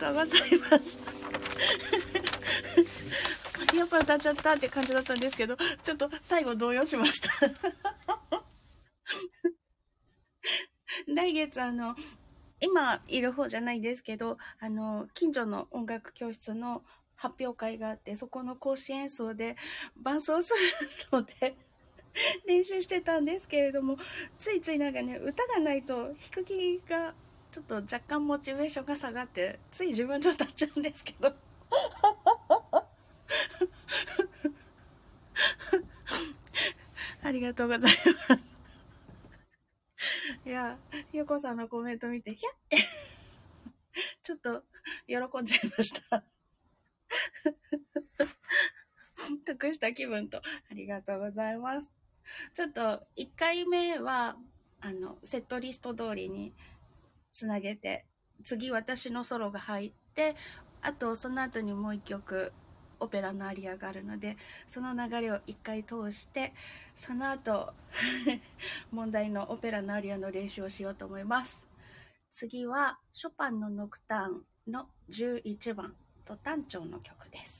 とうございます。やっぱ歌っちゃったって感じだったんですけど、ちょっと最後動揺しました。来月あの、今いる方じゃないですけど、あの、近所の音楽教室の発表会があって、そこの講師演奏で伴奏するので、練習してたんですけれども、ついついなんかね、歌がないと弾く気がちょっと若干モチベーションが下がって、つい自分で歌っちゃうんですけど。ありがとうございます。いや、ゆこさんのコメント見て、ひゃって、ちょっと喜んじゃいました。得した気分と、ありがとうございます。ちょっと、1回目は、あの、セットリスト通りにつなげて、次私のソロが入って、あとその後にもう一曲オペラのアリアがあるので、その流れを一回通して、その後、問題のオペラのアリアの練習をしようと思います。次は、ショパンのノクターンの11番、と単調の曲です。「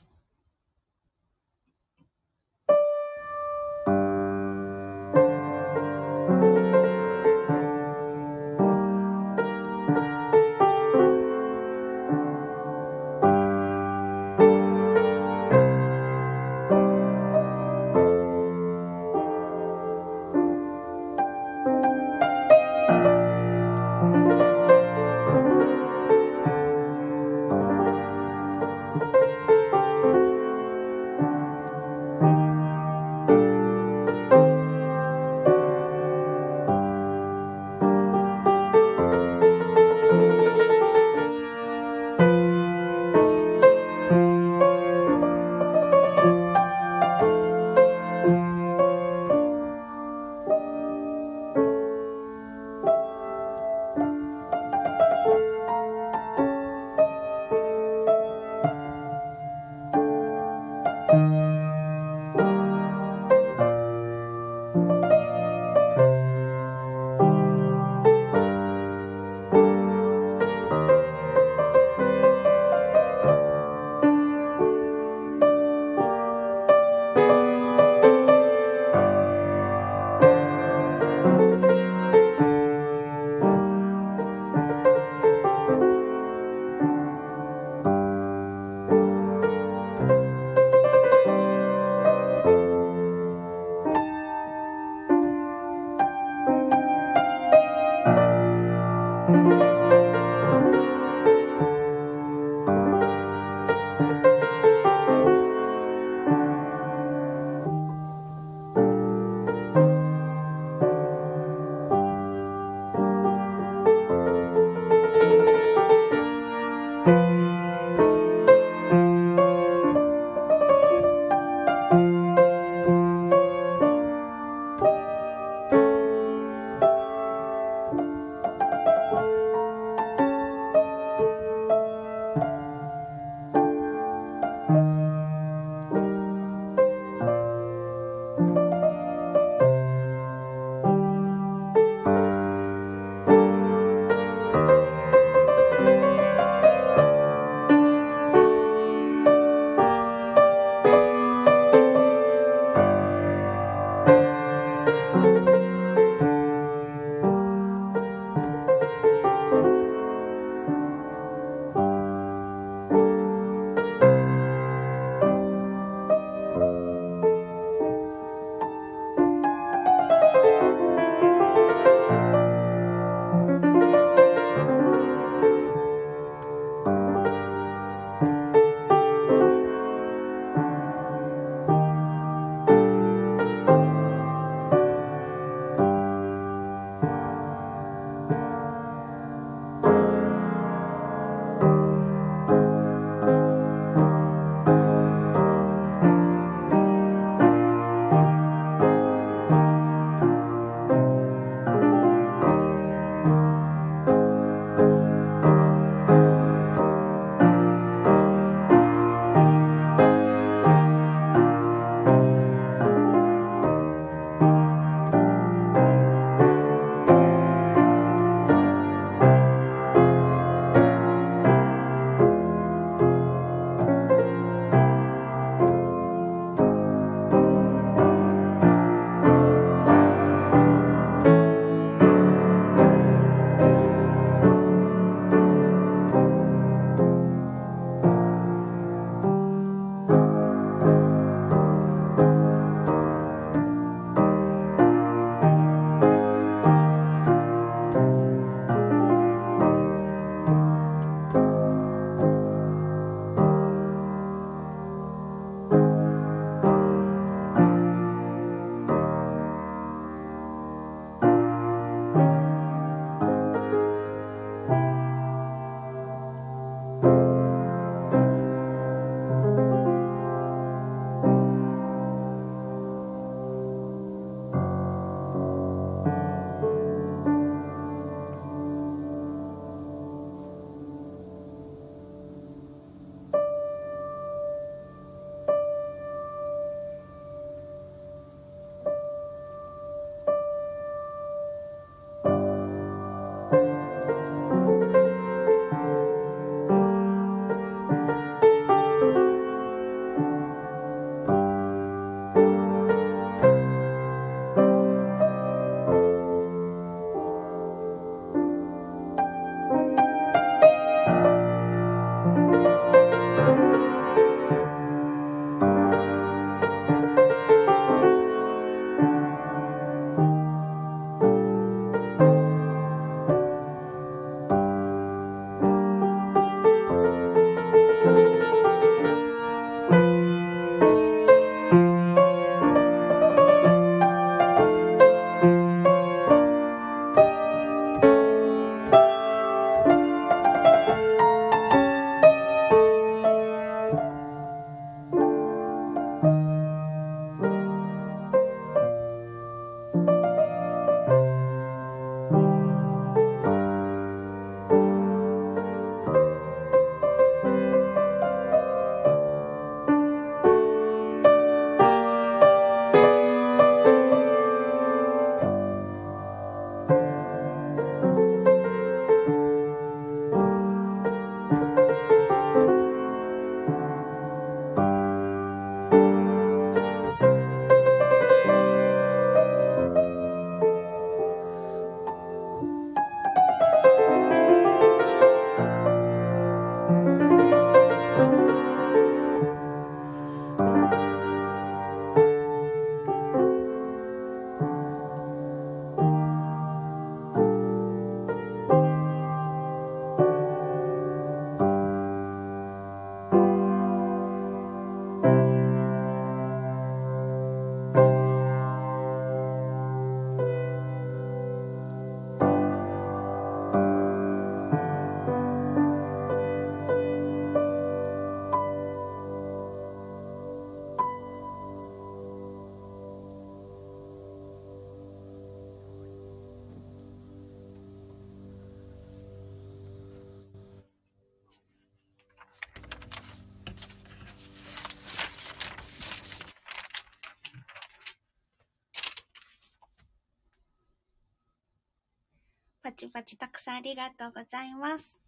パチパチたくさんありがとうございます。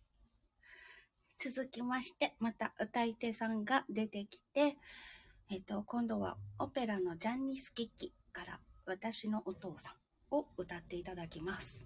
続きまして、また歌い手さんが出てきて、えっ、と、今度はオペラのジャンニスキッキから私のお父さんを歌っていただきます。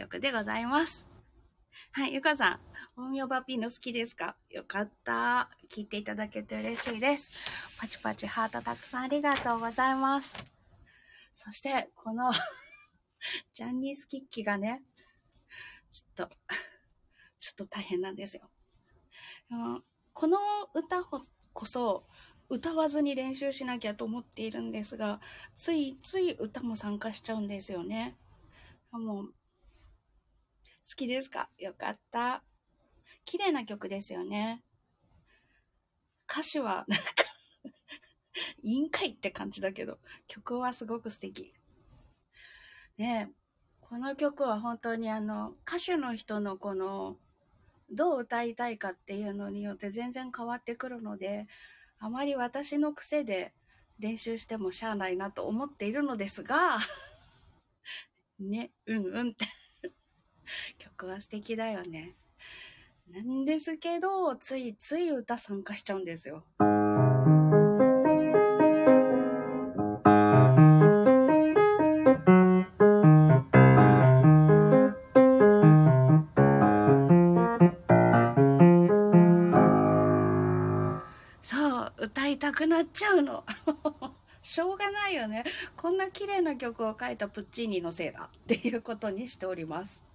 曲でございます。はい、ゆかさん、音名バピーノ好きですか？よかった。聞いていただけて嬉しいです。パチパチハートたくさんありがとうございます。そして、この ジャンニースキッキがね、ちょっと、ちょっと大変なんですよ。この歌こそ、歌わずに練習しなきゃと思っているんですが、ついつい歌も参加しちゃうんですよね。もう、好きですか？よかった。綺麗な曲ですよね。歌詞は、なんかいいんかいって感じだけど、曲はすごく素敵。ねこの曲は本当にあの、歌手の人のこの、どう歌いたいかっていうのによって全然変わってくるので、あまり私の癖で練習してもしゃあないなと思っているのですが、ね、うんうんって 曲は素敵だよね。なんですけど、ついつい歌参加しちゃうんですよ。そう、歌いたくなっちゃうの。しょうがないよね。こんな綺麗な曲を書いたプッチーニのせいだっていうことにしております。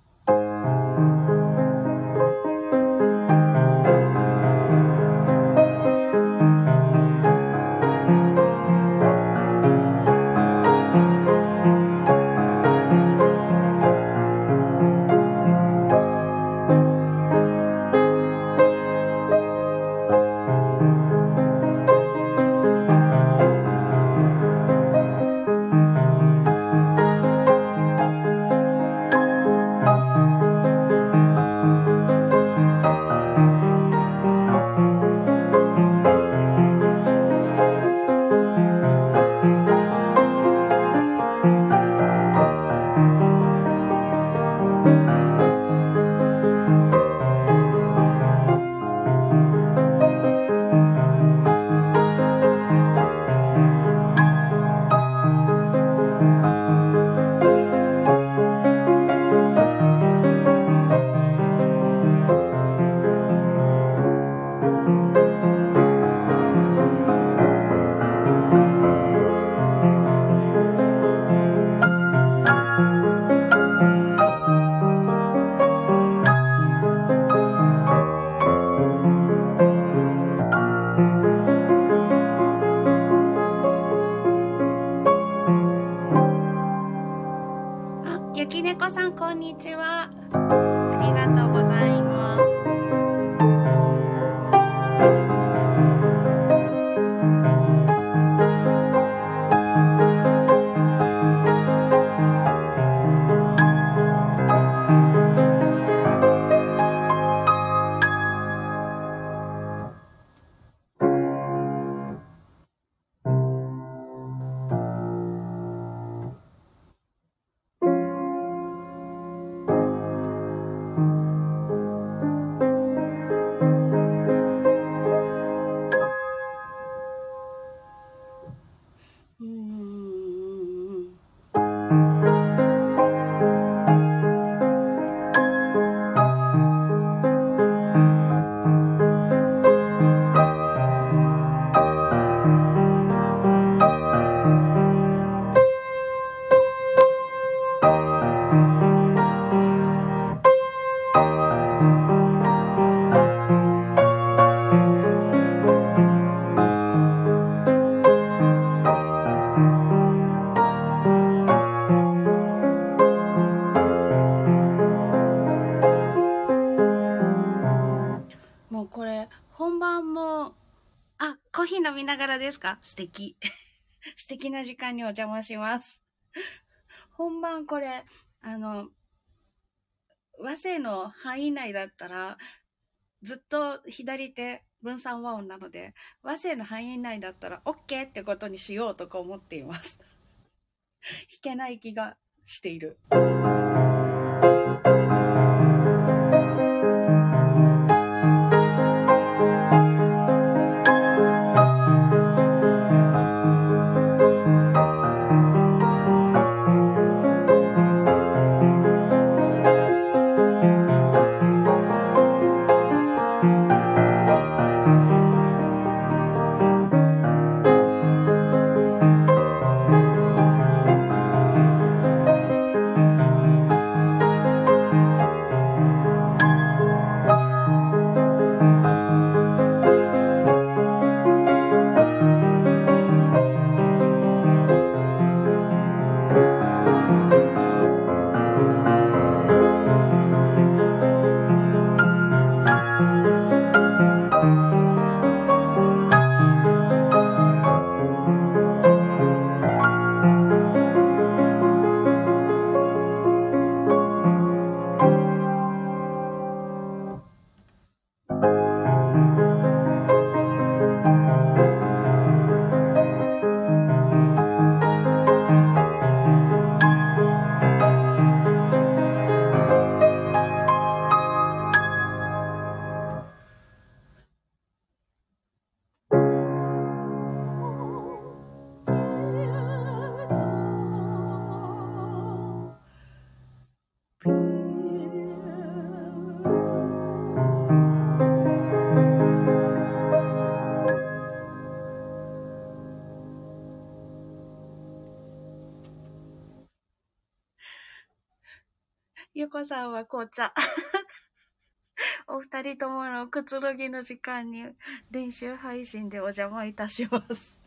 ですか？素敵。素敵な時間にお邪魔します。本番これ、あの、和声の範囲内だったら、ずっと左手分散和音なので、和声の範囲内だったら OK ってことにしようとか思っています。弾けない気がしている。さんは紅茶。お二人とものくつろぎの時間に練習配信でお邪魔いたします。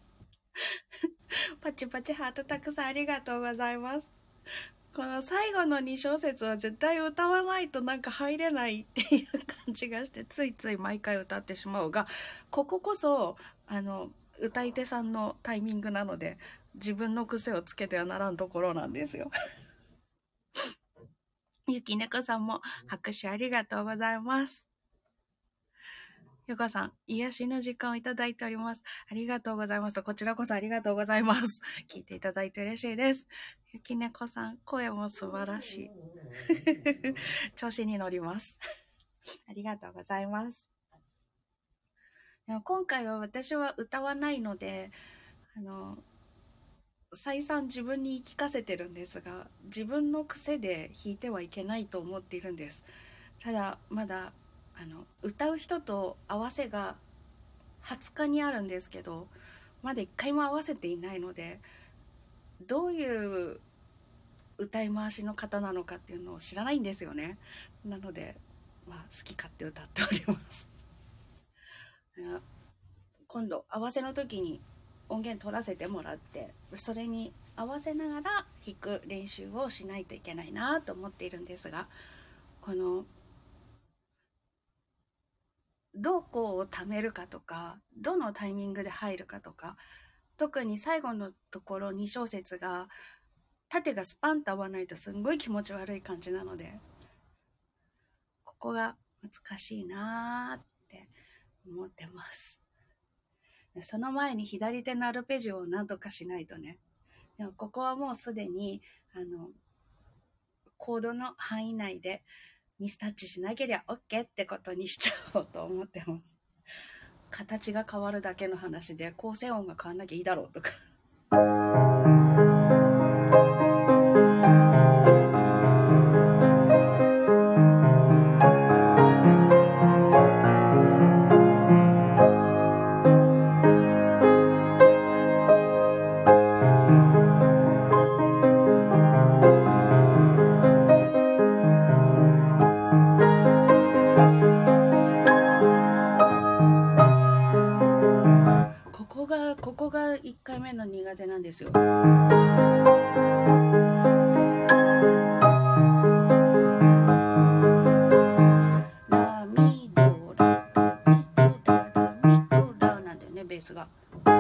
パチパチハートたくさんありがとうございます。この最後の2小節は絶対歌わないとなんか入れないっていう感じがしてついつい毎回歌ってしまうがこここそあの歌い手さんのタイミングなので自分の癖をつけてはならんところなんですよ。ゆきねこさんも拍手ありがとうございます。ゆこさん、癒しの時間をいただいております。ありがとうございます。こちらこそありがとうございます。聞いていただいて嬉しいです。ゆきねこさん、声も素晴らしい。調子に乗ります。ありがとうございます。でも今回は私は歌わないので、あの、再三自分に言い聞かせてるんですが自分の癖で弾いてはいけないと思っているんです。ただまだあの歌う人と合わせが20日にあるんですけどまだ一回も合わせていないのでどういう歌い回しの方なのかっていうのを知らないんですよね。なのでまあ好き勝手歌っております。今度合わせの時に音源取らせてもらってそれに合わせながら弾く練習をしないといけないなと思っているんですがこのどこを貯めるかとかどのタイミングで入るかとか特に最後のところ2小節が縦がスパンと合わないとすんごい気持ち悪い感じなのでここが難しいなーって思ってます。その前に左手のアルペジオを何とかしないとね。でもここはもうすでに、あの、コードの範囲内でミスタッチしなけりゃ OK ってことにしちゃおうと思ってます。形が変わるだけの話で構成音が変わんなきゃいいだろうとかベースが。で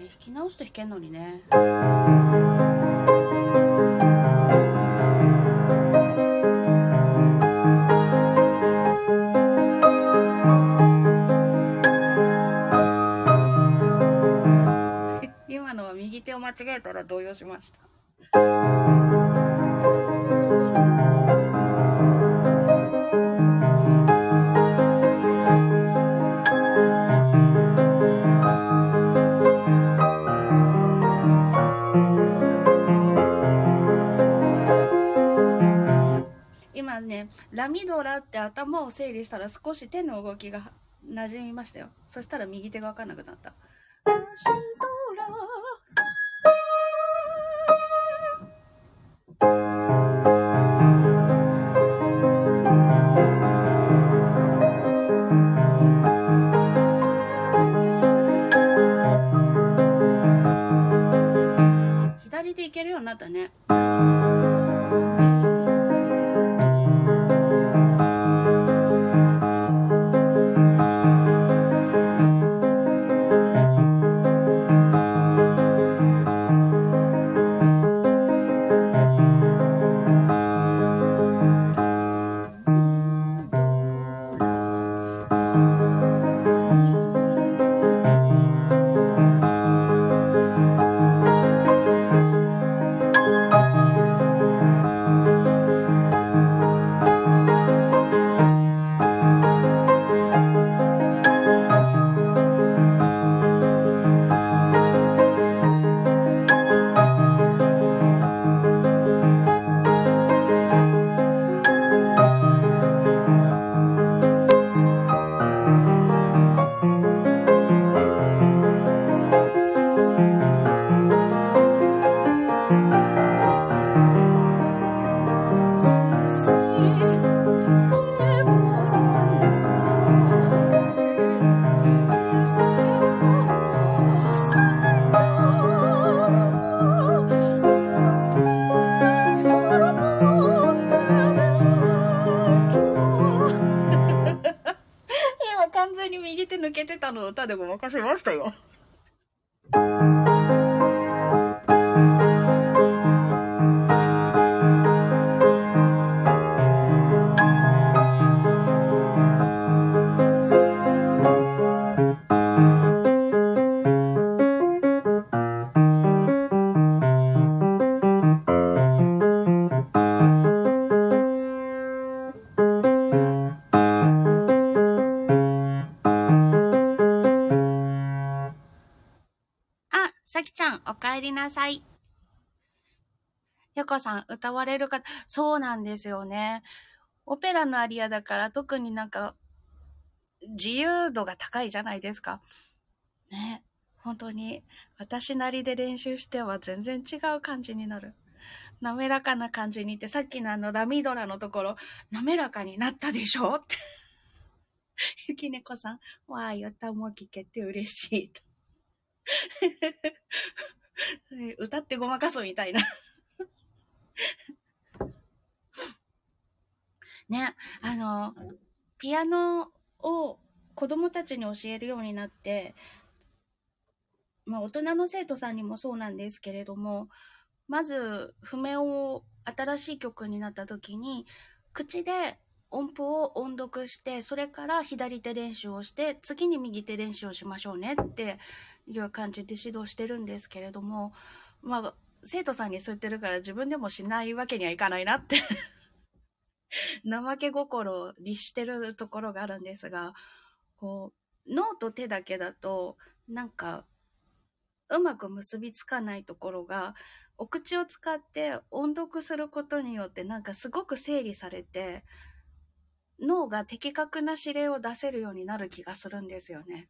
ね、弾き直すと弾けんのにね。今のは右手を間違えたら動揺しました。頭を整理したら少し手の動きが馴染みましたよ。そしたら右手がわかんなくなった。けるようになったね。なさい。よこさん、歌われる方、そうなんですよね。オペラのアリアだから特になんか、自由度が高いじゃないですか。ね。本当に、私なりで練習しては全然違う感じになる。滑らかな感じにって、さっきのあのラミドラのところ、滑らかになったでしょって。ゆきねこさん、わあ、歌も聞けて嬉しいと。歌ってごまかすみたいな。ね、あの、ピアノを子供たちに教えるようになって、まあ大人の生徒さんにもそうなんですけれども、まず譜面を新しい曲になった時に、口で音符を音読して、それから左手練習をして、次に右手練習をしましょうねっていう感じで指導してるんですけれども、まあ、生徒さんにそう言ってるから自分でもしないわけにはいかないなって 怠け心を律してるところがあるんですが、こう、脳と手だけだと、なんか、うまく結びつかないところが、お口を使って音読することによってなんかすごく整理されて、脳が的確な指令を出せるようになる気がするんですよね。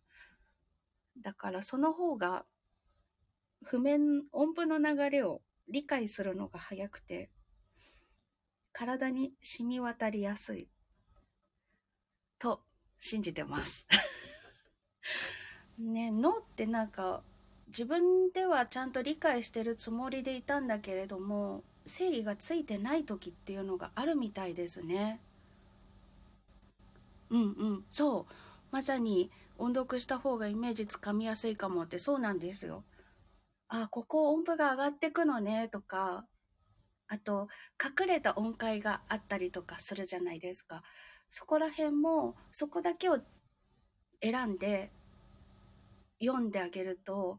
だからその方が譜面、音符の流れを理解するのが早くて、体に染み渡りやすいと信じてます。ね、脳ってなんか自分ではちゃんと理解してるつもりでいたんだけれども整理がついてない時っていうのがあるみたいですね。うんうんそうまさに音読した方がイメージつかみやすいかもってそうなんですよ。あここ音符が上がってくのねとかあと隠れた音階があったりとかするじゃないですか。そこら辺もそこだけを選んで読んであげると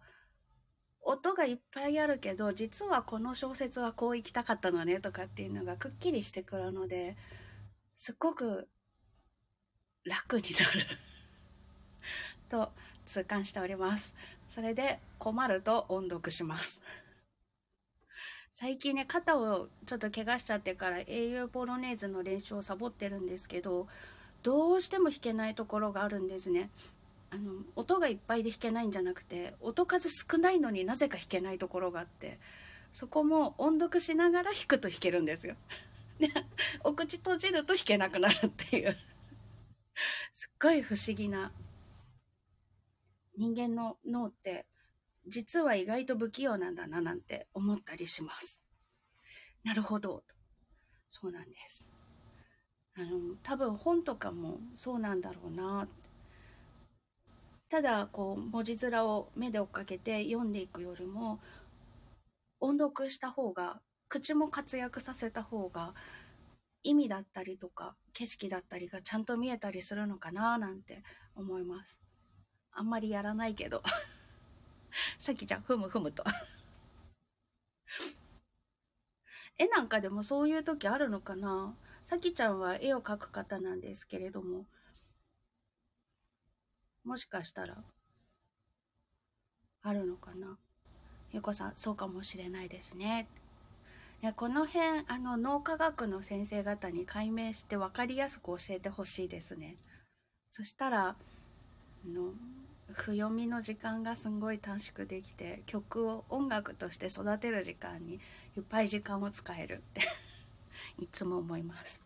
音がいっぱいあるけど実はこの小説はこう行きたかったのねとかっていうのがくっきりしてくるのですっごく楽になる と痛感しております。それで困ると音読します。最近ね、肩をちょっと怪我しちゃってから英雄ポロネーズの練習をサボってるんですけど、どうしても弾けないところがあるんですね。あの音がいっぱいで弾けないんじゃなくて音数少ないのになぜか弾けないところがあってそこも音読しながら弾くと弾けるんですよ。で お口閉じると弾けなくなるっていうすっごい不思議な人間の脳って実は意外と不器用なんだななんて思ったりします。なるほど。そうなんです。あの多分本とかもそうなんだろうなただこう文字面を目で追っかけて読んでいくよりも音読した方が口も活躍させた方が意味だったりとか景色だったりがちゃんと見えたりするのかななんて思いますあんまりやらないけど さきちゃんふむふむと 絵なんかでもそういう時あるのかな？さきちゃんは絵を描く方なんですけれどももしかしたら、あるのかな？ゆこさん、そうかもしれないですね。いやこの辺、あの、脳科学の先生方に解明して分かりやすく教えてほしいですね。そしたら、あの、譜読みの時間がすごい短縮できて、曲を音楽として育てる時間にいっぱい時間を使えるって いつも思います。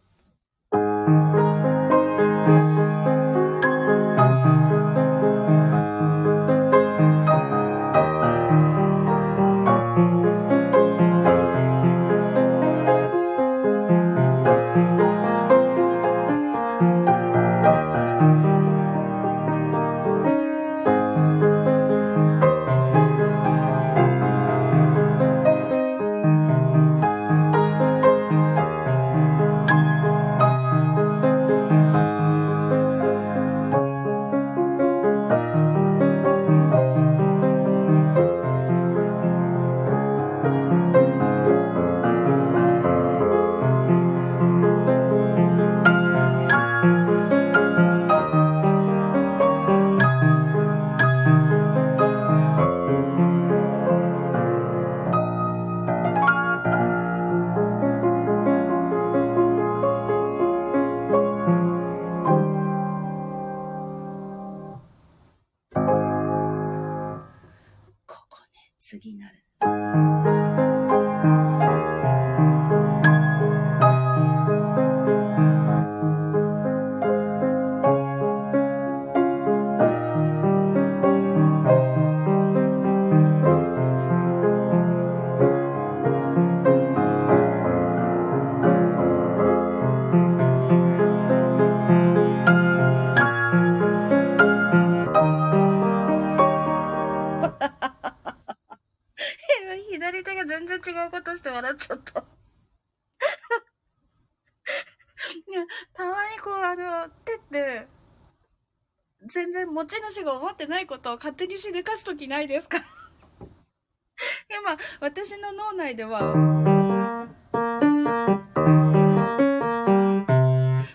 然持ち主が思ってないことを勝手にしでかすときないですか？今、私の脳内では、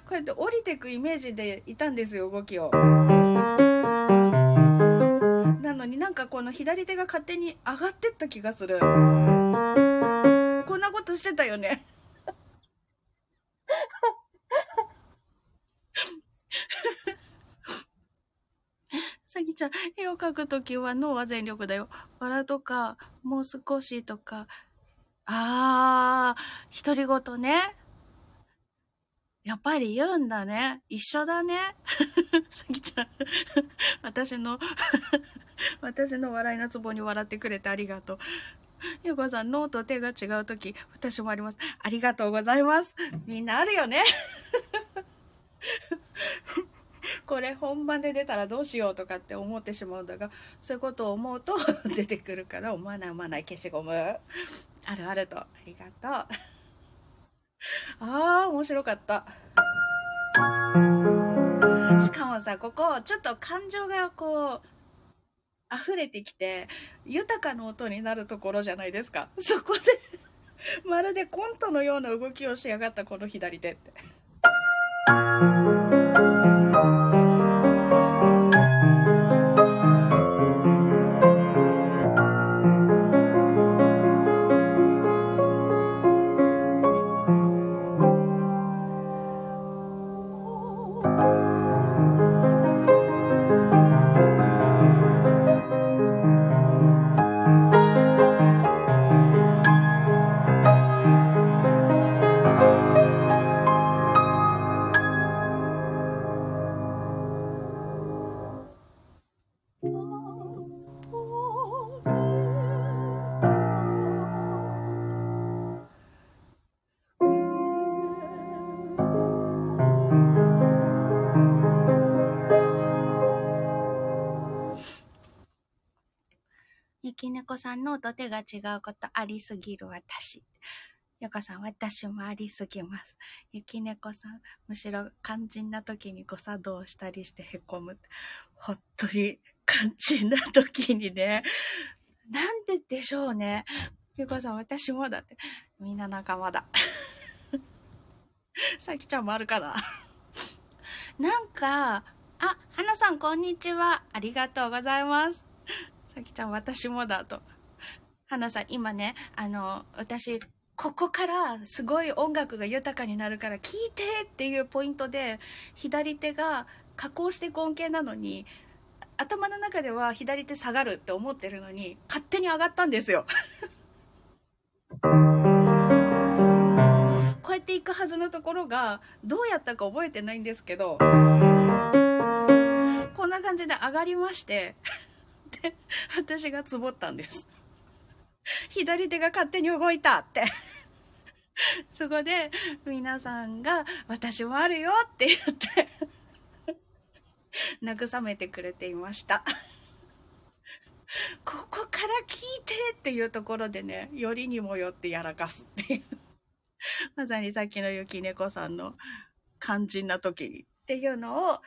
こうやって降りてくイメージでいたんですよ、動きを。なのになんかこの左手が勝手に上がってった気がする。こんなことしてたよね。さぎちゃん、絵を描くときは脳は全力だよ。バラとか、もう少しとか。あー、独り言ね。やっぱり言うんだね。一緒だね。さぎちゃん、私の 私の笑いのツボに笑ってくれてありがとう。ゆうこさん、脳と手が違うとき、私もあります。ありがとうございます。みんなあるよね。これ本番で出たらどうしようとかって思ってしまうんだが、そういうことを思うと 出てくるから思わない思わない消しゴム。あるあると。ありがとう。ああ、面白かった。しかもさ、ここ、ちょっと感情がこう、溢れてきて、豊かな音になるところじゃないですか。そこでまるでコントのような動きをしやがったこの左手って。子さんのと手が違うことありすぎる私。よかさん、私もありすぎます。ゆきねこさん、むしろ肝心な時に誤作動したりしてへこむ。ほっとり肝心な時にね。なんででしょうね。ゆかさん、私もだって。みんな仲間だ。さきちゃんもあるかな？なんか、あ、花さん、こんにちは。ありがとうございます。さきちゃん、私もだと。花さん、今ね、あの、私、ここからすごい音楽が豊かになるから聞いてっていうポイントで、左手が加工して根形なのに、頭の中では左手下がるって思ってるのに、勝手に上がったんですよ。こうやって行くはずのところが、どうやったか覚えてないんですけど、こんな感じで上がりまして、私がつぼったんです。左手が勝手に動いたって。そこで、皆さんが、私もあるよって言って慰めてくれていました。ここから聞いてっていうところでね、よりにもよってやらかすっていう。まさにさっきの雪猫さんの肝心な時っていうのを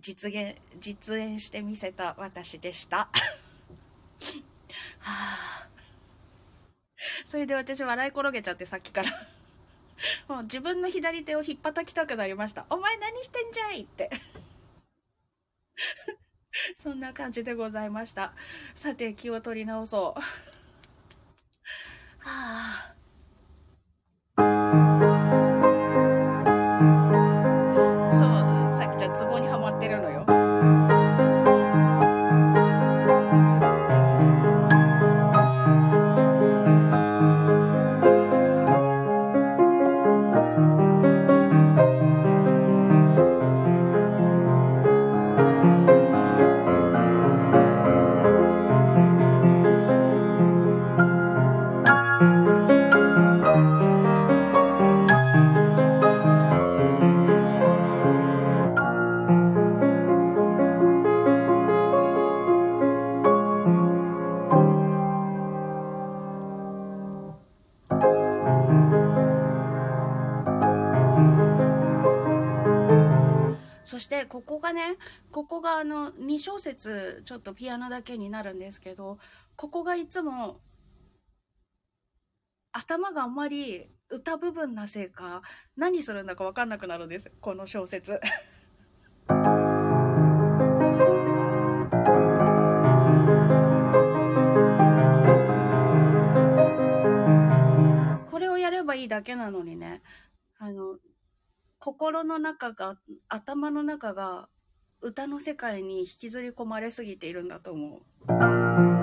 実現、実演してみせた私でした。はあ、それで私笑い転げちゃってさっきからもう自分の左手を引っ叩きたくなりました。お前何してんじゃいってそんな感じでございました。さて、気を取り直そう。はあここがね、ここがあの、2小節、ちょっとピアノだけになるんですけど、ここがいつも、頭があんまり歌部分なせいか、何するんだかわかんなくなるんです。この小説。これをやればいいだけなのにね、あの、心の中が、頭の中が歌の世界に引きずり込まれすぎているんだと思う。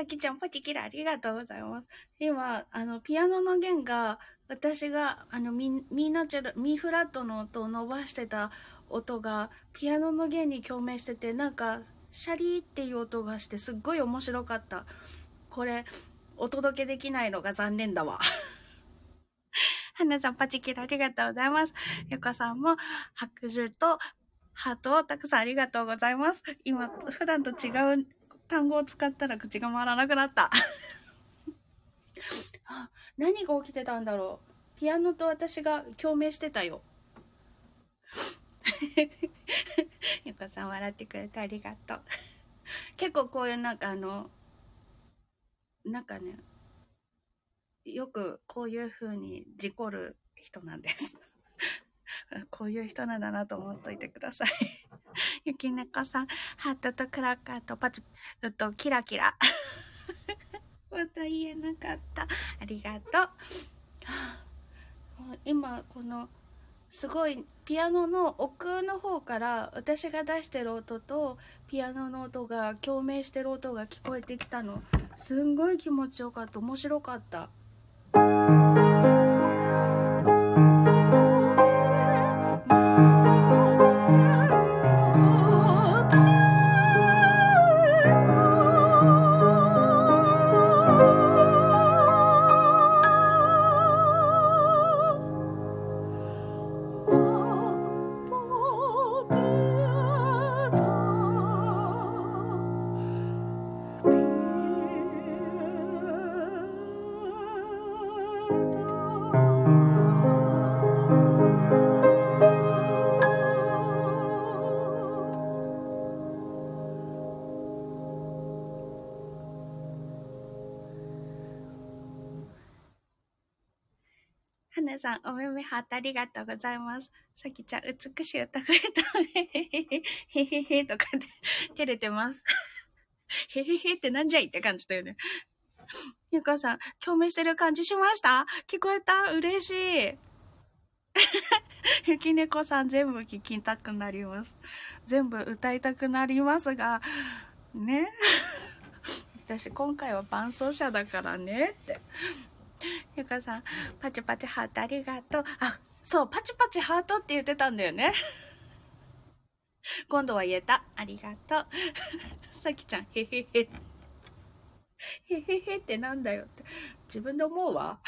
さきちゃん、ポチキラありがとうございます。今、あの、ピアノの弦が、私が、あの、ミ、ミナチュラ、ミフラットの音を伸ばしてた音が、ピアノの弦に共鳴してて、なんか、シャリーっていう音がして、すっごい面白かった。これ、お届けできないのが残念だわ。はなさん、パチキラありがとうございます。ゆかさんも、白寿と、ハートをたくさんありがとうございます。今、普段と違う単語を使ったら口が回らなくなった 何が起きてたんだろう。ピアノと私が共鳴してたよ。ゆかさん笑ってくれてありがとう。結構こういうなんかあの、なんかね、よくこういう風に事故る人なんです。こういう人なんだなと思っといてください。ゆきねこさん、ハートとクラッカーとパチ、とキラキラ。また言えなかった。ありがとう。今、この、すごいピアノの奥の方から私が出してる音とピアノの音が共鳴してる音が聞こえてきたのすんごい気持ちよかった面白かった。さん、お目目ハートありがとうございます。さきちゃん、美しい歌声と、へへへへへとかって照れてます。へへへってなんじゃいって感じだよね。ゆかさん、共鳴してる感じしました聞こえた嬉しい。ゆきねこさん全部聞きたくなります。全部歌いたくなりますが、ね。私今回は伴奏者だからねって。ゆかさん、パチパチハートありがとう。あ、そう、パチパチハートって言ってたんだよね。今度は言えた。ありがとう。さきちゃん、へへへ。へへへってなんだよって。自分で思うわ。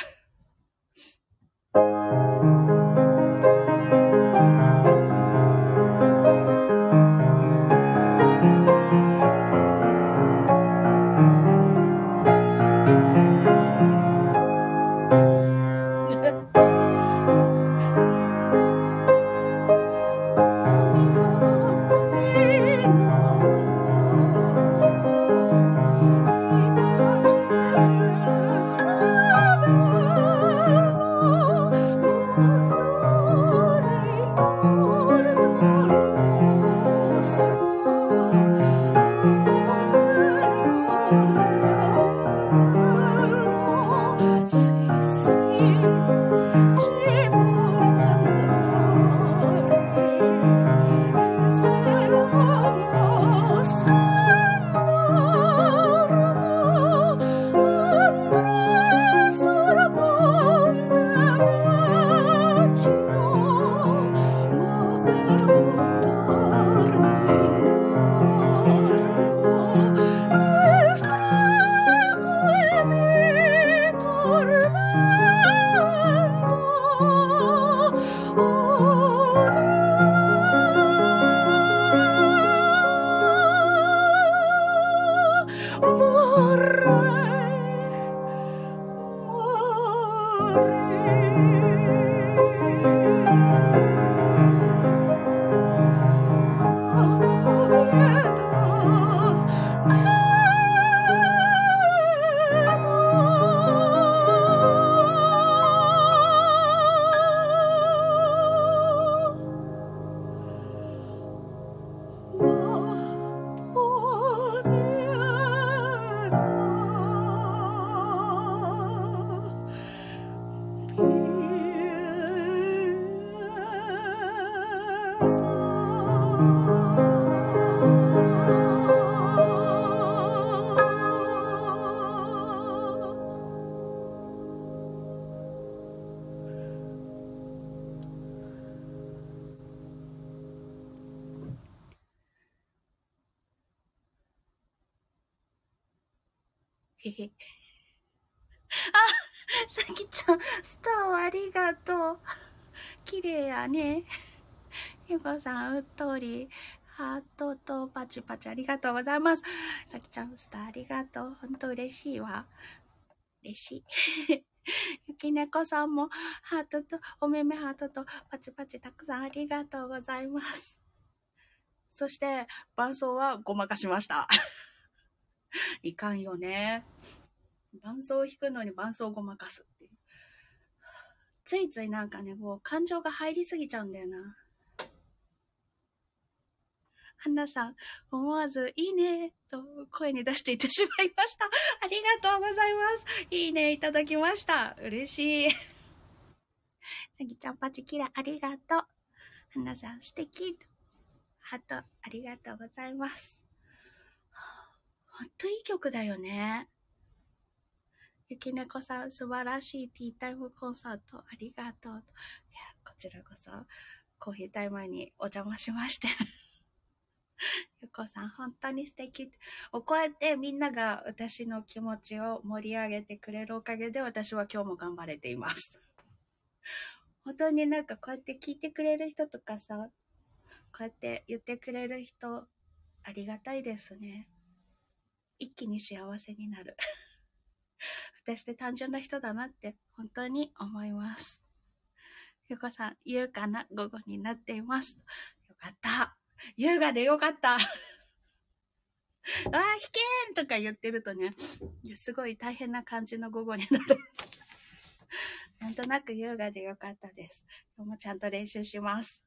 us. パチパチありがとうございます。さきちゃん、スターありがとう。ほんと嬉しいわ。嬉しい。ゆきねこさんも、ハートと、おめめハートと、パチパチたくさんありがとうございます。そして、伴奏はごまかしました。いかんよね。伴奏を弾くのに伴奏をごまかすっていう。ついついなんかね、もう感情が入りすぎちゃうんだよな。ハンナさん、思わず、いいね、と声に出していってしまいました。ありがとうございます。いいね、いただきました。嬉しい。さぎちゃん、パチキラ、ありがとう。ハンナさん、素敵。ハート、ありがとうございます。ほんといい曲だよね。ゆきねこさん、素晴らしいティータイムコンサート、ありがとう。いや、こちらこそ、コーヒータイムにお邪魔しまして。ゆこさん、本当に素敵。こうやってみんなが私の気持ちを盛り上げてくれるおかげで私は今日も頑張れています。本当になんかこうやって聞いてくれる人とかさ、こうやって言ってくれる人、ありがたいですね。一気に幸せになる。私って単純な人だなって本当に思います。ゆこさん、優雅な？午後になっています。よかった。優雅でよかった。わあ、弾けとか言ってるとね、すごい大変な感じの午後になる。なんとなく優雅でよかったです。今日もちゃんと練習します。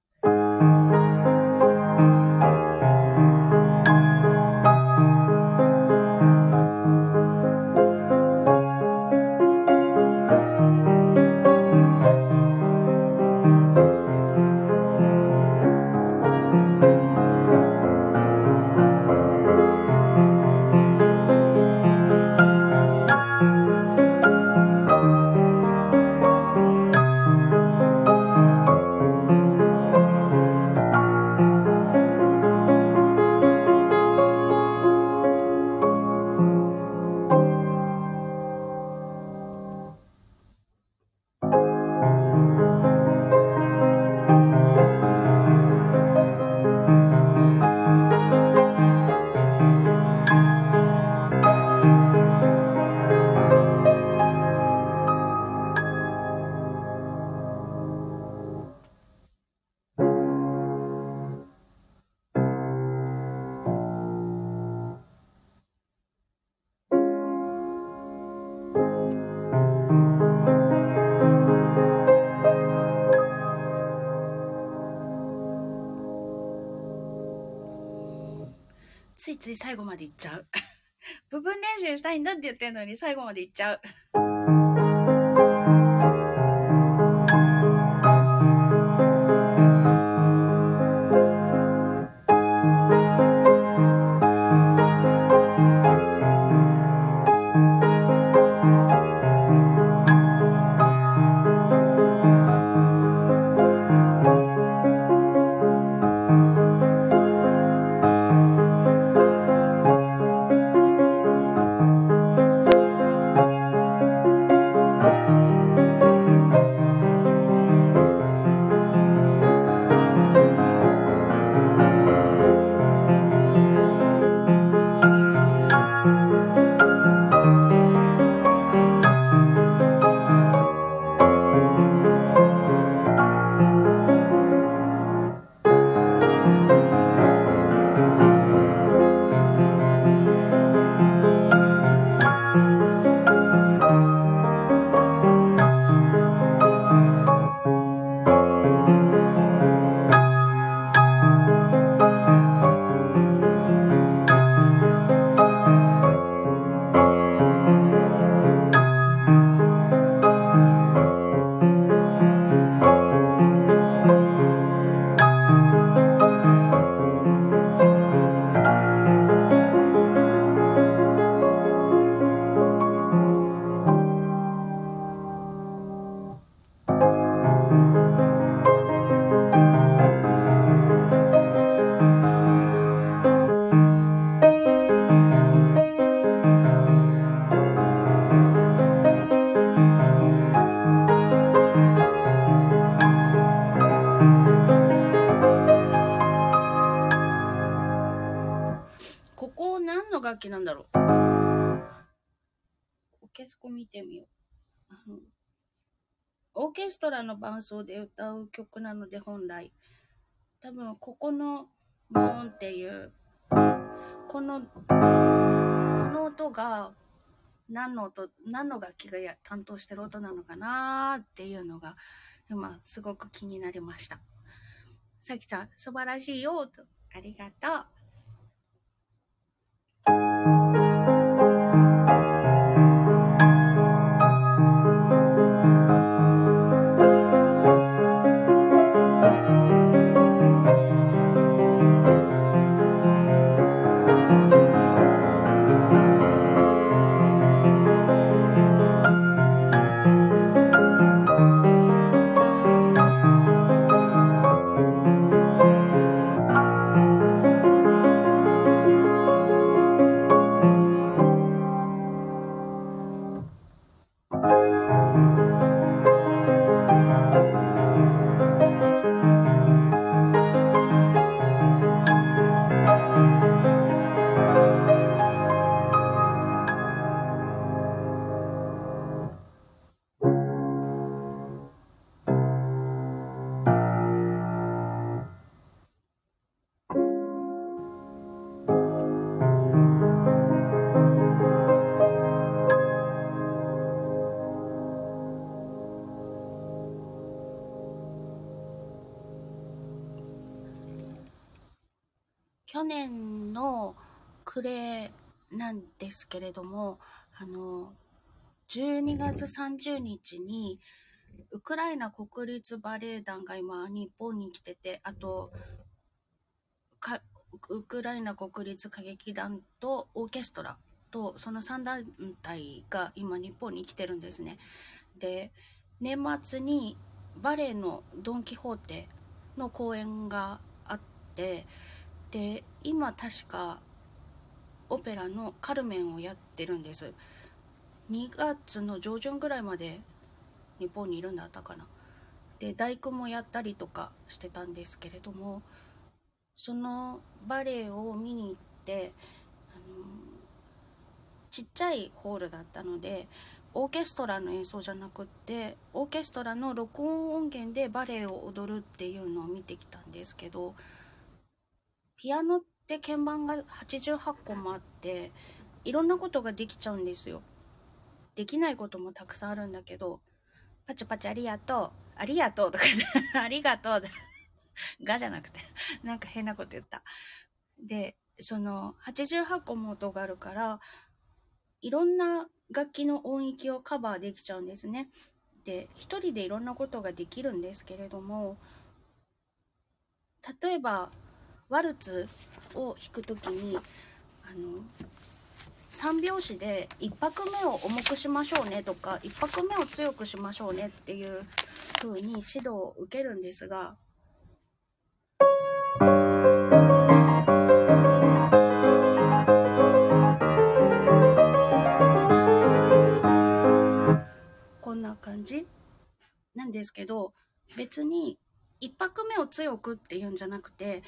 つい最後まで行っちゃう。部分練習したいんだって言ってんのに最後までいっちゃう。楽器なんだろう。オーケスコ見てみよう。オーケストラの伴奏で歌う曲なので本来。多分ここのボーンっていう、この、この音が何の音、何の楽器がや担当してる音なのかなっていうのが今すごく気になりました。さきちゃん、素晴らしいよと。ありがとう。thank you 暮れなんですけれども、あの、12月30日に、ウクライナ国立バレエ団が今日本に来てて、あと、ウクライナ国立歌劇団とオーケストラとその3団体が今日本に来てるんですね。で、年末にバレエのドン・キホーテの公演があって、で、今確かオペラのカルメンをやってるんです。2月の上旬ぐらいまで日本にいるんだったかな。で大工もやったりとかしてたんですけれどもそのバレエを見に行ってあのちっちゃいホールだったのでオーケストラの演奏じゃなくってオーケストラの録音音源でバレエを踊るっていうのを見てきたんですけどピアノで鍵盤が88個もあっていろんなことができちゃうんですよ。できないこともたくさんあるんだけどパチパチありがとうありがとうとか ありがとうがじゃなくてなんか変なこと言った。でその88個も音があるからいろんな楽器の音域をカバーできちゃうんですね。で一人でいろんなことができるんですけれども例えばワルツを弾く時にあの3拍子で1拍目を重くしましょうねとか1拍目を強くしましょうねっていう風に指導を受けるんですがこんな感じ？なんですけど別に1拍目を強くっていうんじゃなくて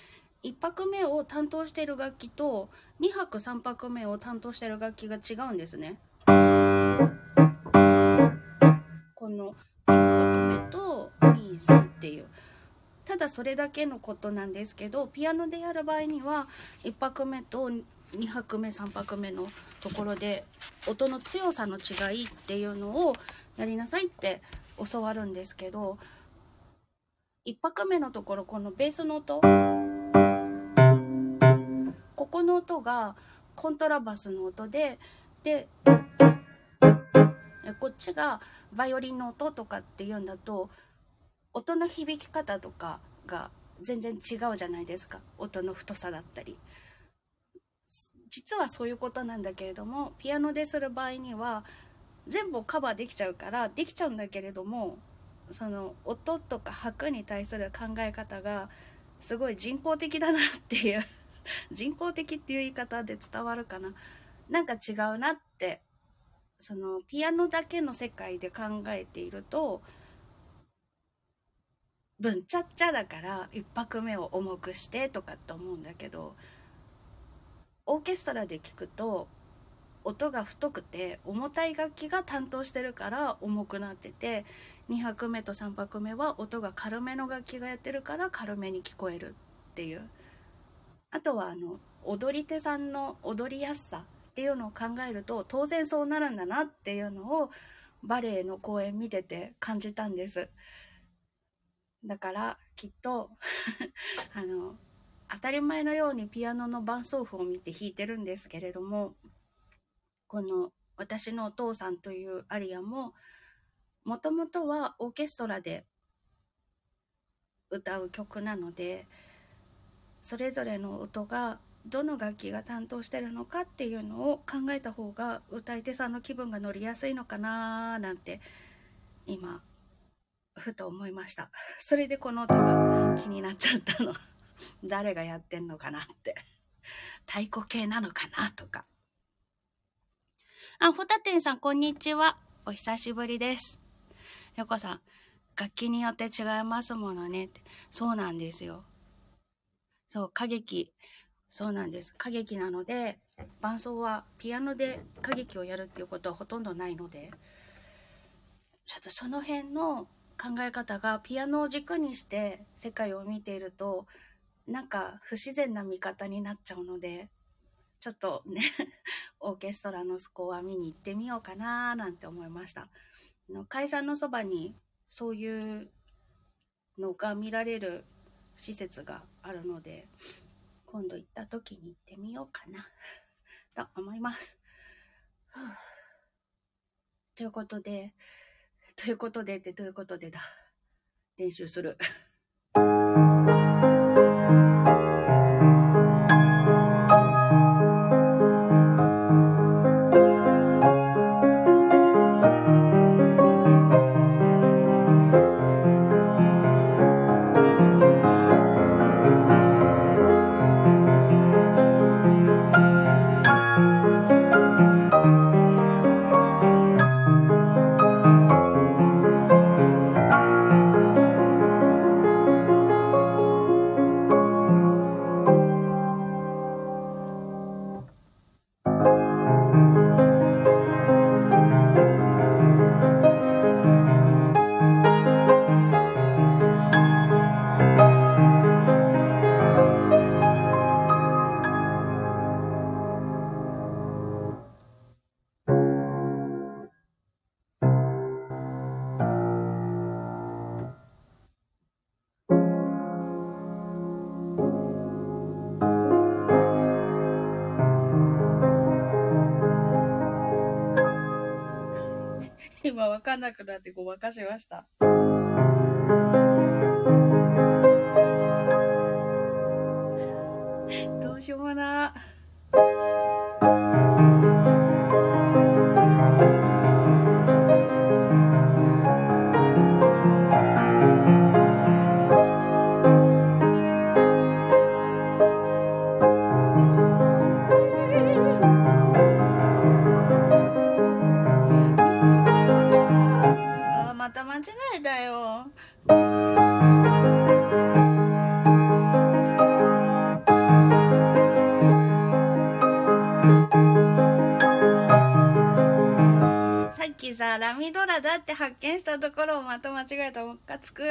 1拍目を担当している楽器と2拍3拍目を担当している楽器が違うんですね。この1拍目と23っていう。ただそれだけのことなんですけどピアノでやる場合には1拍目と2拍目3拍目のところで音の強さの違いっていうのをやりなさいって教わるんですけど1拍目のところこのベースの音の音がコントラバスの音ででこっちがバイオリンの音とかっていうんだと音の響き方とかが全然違うじゃないですか。音の太さだったり。実はそういうことなんだけれどもピアノでする場合には全部カバーできちゃうからできちゃうんだけれどもその音とか拍に対する考え方がすごい人工的だなっていう。人工的っていう言い方で伝わるかな。なんか違うなってそのピアノだけの世界で考えているとぶんちゃっちゃだから一拍目を重くしてとかって思うんだけどオーケストラで聞くと音が太くて重たい楽器が担当してるから重くなってて2拍目と3拍目は音が軽めの楽器がやってるから軽めに聞こえるっていう。あとはあの踊り手さんの踊りやすさっていうのを考えると当然そうなるんだなっていうのをバレエの公演見てて感じたんです。だからきっと あの当たり前のようにピアノの伴奏譜を見て弾いてるんですけれどもこの私のお父さんというアリアももともとはオーケストラで歌う曲なのでそれぞれの音がどの楽器が担当してるのかっていうのを考えた方が歌い手さんの気分が乗りやすいのかななんて今ふと思いましたそれでこの音が気になっちゃったの誰がやってんのかなって太鼓系なのかなとかあ、ホタテンさん、こんにちは。お久しぶりです。よこさん、楽器によって違いますものね。そうなんですよ。そう、歌劇。そうなんです。歌劇なので、伴奏はピアノで歌劇をやるっていうことはほとんどないので、ちょっとその辺の考え方がピアノを軸にして世界を見ていると、なんか不自然な見方になっちゃうので、ちょっとね オーケストラのスコア見に行ってみようかななんて思いました。会社のそばにそういうのが見られる施設があるので、今度行った時に行ってみようかな と思います。ということで、ということでってどういうことでだ？練習する。なくなってごまかしました。発見したところをまた間違えたムカつく。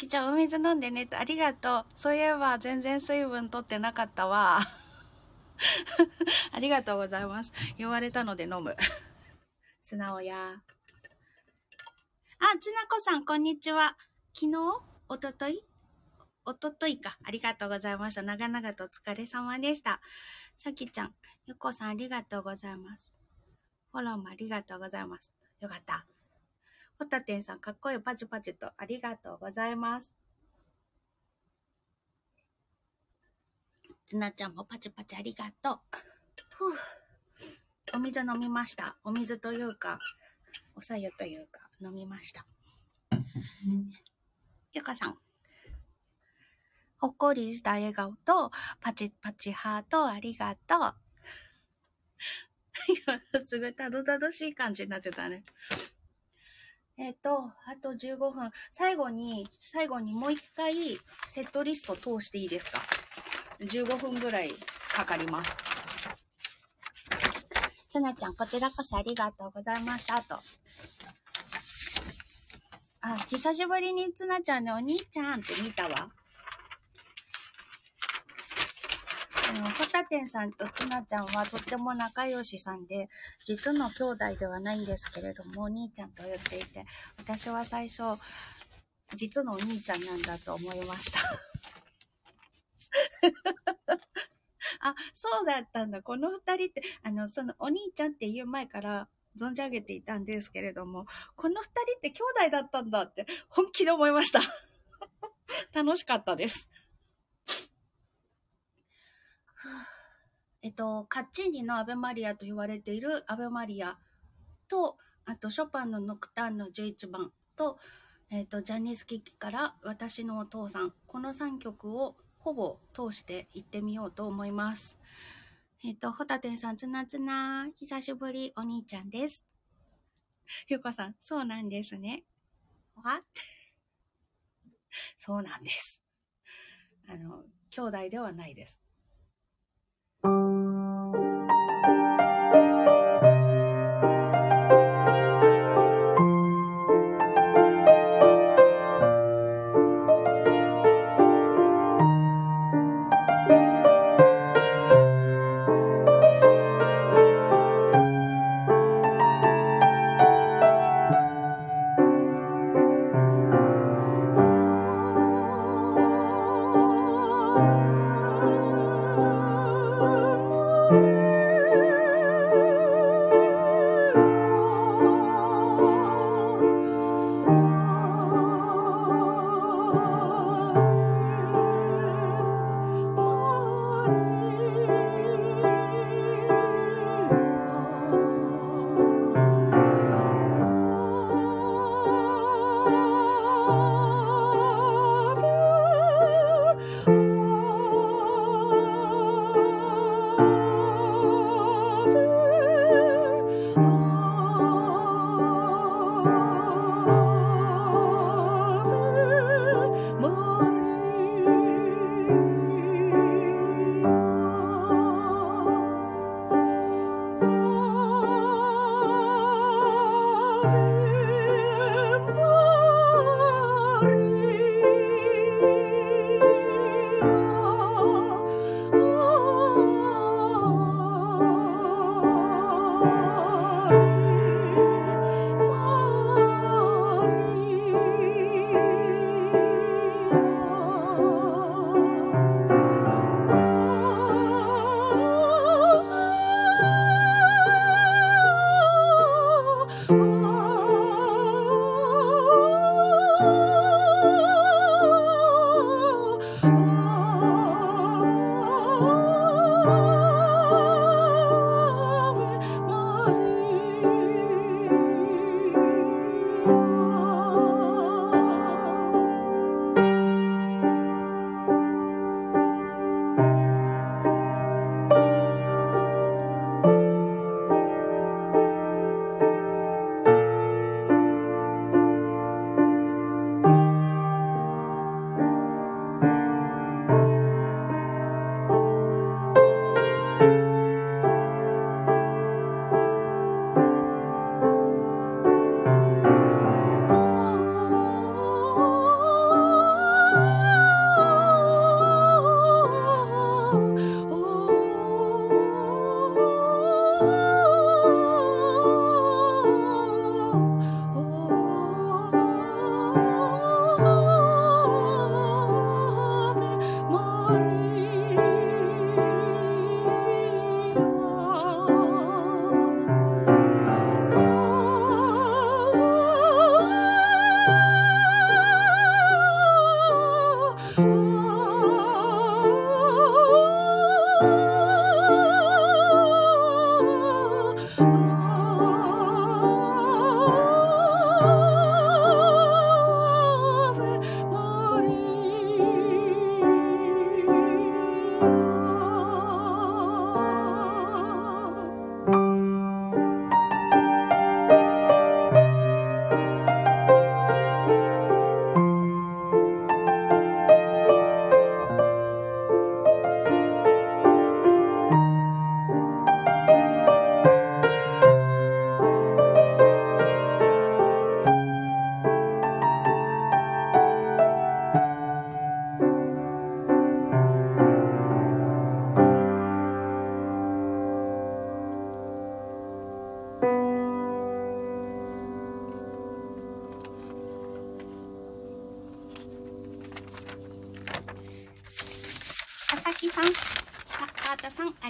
きちゃん、お水飲んでねと、ありがとう。そういえば、全然水分取ってなかったわ。ありがとうございます。言われたので飲む。素直や。あ、つなこさん、こんにちは。昨日？おととい？おとといか。ありがとうございました。長々とお疲れ様でした。さきちゃん、ゆこさん、ありがとうございます。フォローもありがとうございます。よかった。ホタテンさん、かっこいいパチパチとありがとうございます。つなちゃんもパチパチありがとう。ふお水飲みました。お水というか、おさゆというか、飲みました。ゆかさん。ほっこりした笑顔と、パチパチハートありがとう。すごいたどたどしい感じになってたね。えっ、と、あと15分。最後に、最後にもう一回セットリスト通していいですか ?15 分ぐらいかかります。つなちゃん、こちらこそありがとうございました。と。あ、久しぶりにつなちゃんのお兄ちゃんって見たわ。あの、ホタテンさんとツナちゃんはとっても仲良しさんで、実の兄弟ではないんですけれども、お兄ちゃんと言っていて、私は最初、実のお兄ちゃんなんだと思いました。あ、そうだったんだ。この二人って、あの、そのお兄ちゃんっていう前から存じ上げていたんですけれども、この二人って兄弟だったんだって本気で思いました。楽しかったです。えっと、カッチーニのアベマリアと言われているアベマリアと、あと、ショパンのノクターンの11番と、えっと、ジャニスキキから私のお父さん、この3曲をほぼ通して行ってみようと思います。えっと、ホタテンさん、つなつな、久しぶり、お兄ちゃんです。ゆうこさん、そうなんですね。What? そうなんです。あの、兄弟ではないです。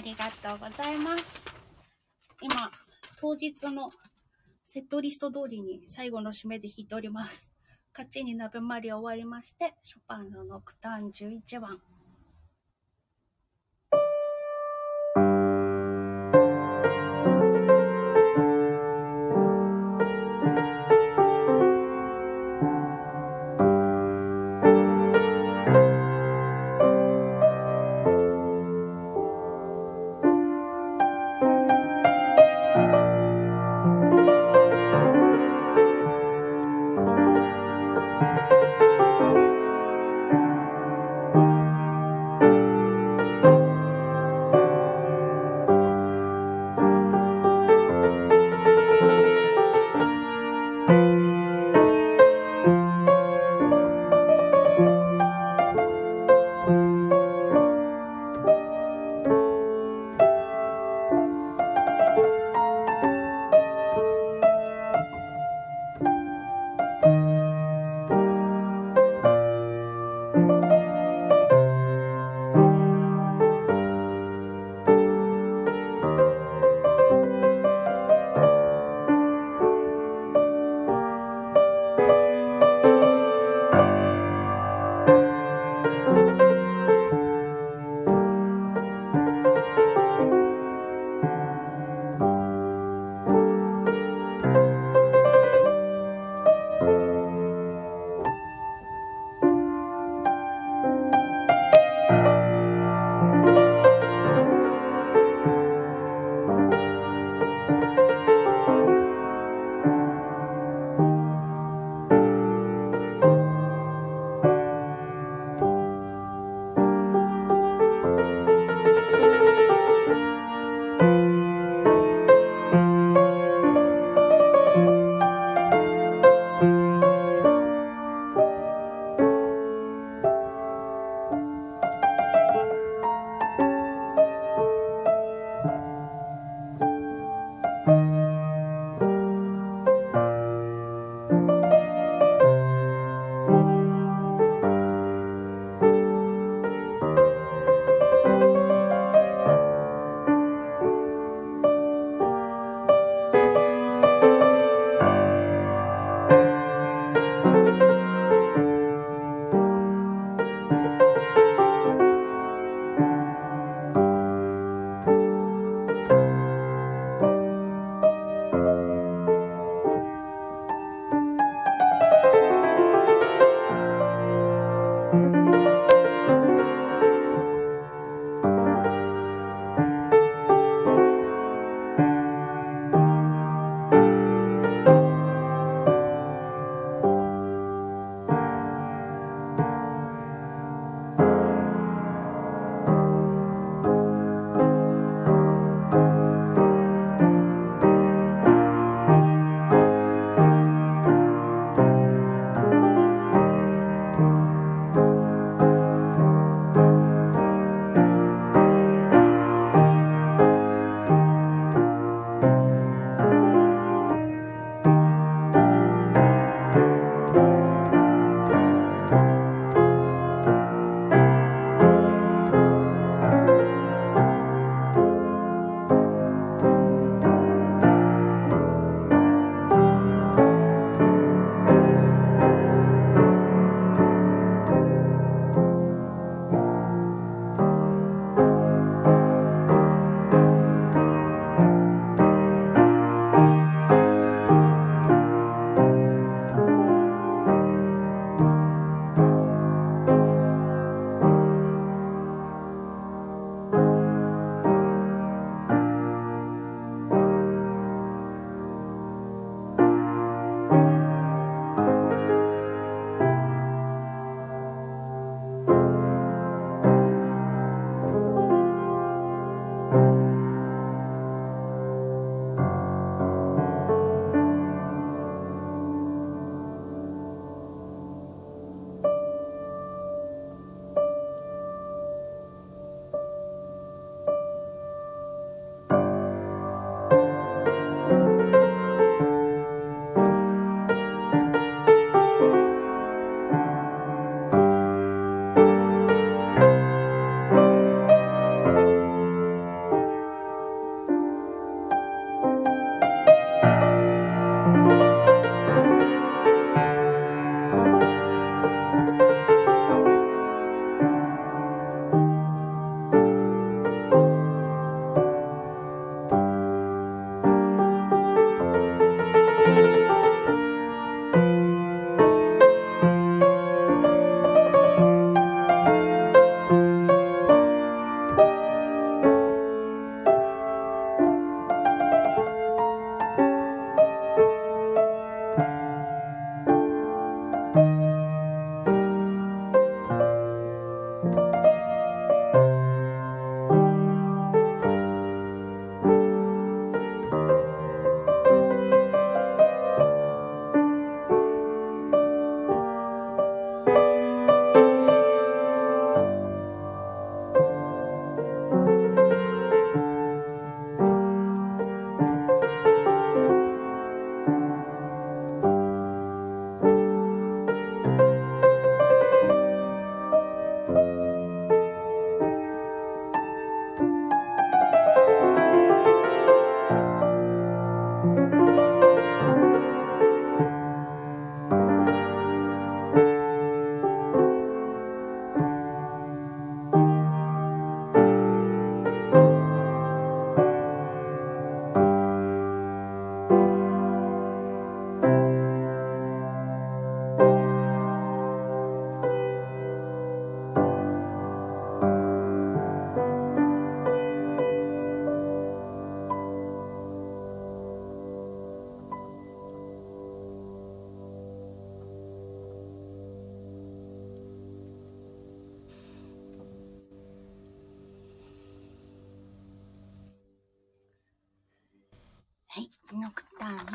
ありがとうございます。今、当日のセットリスト通りに最後の締めで弾いております。勝ちに鍋マリ終わりまして、ショパンのノクターン11番。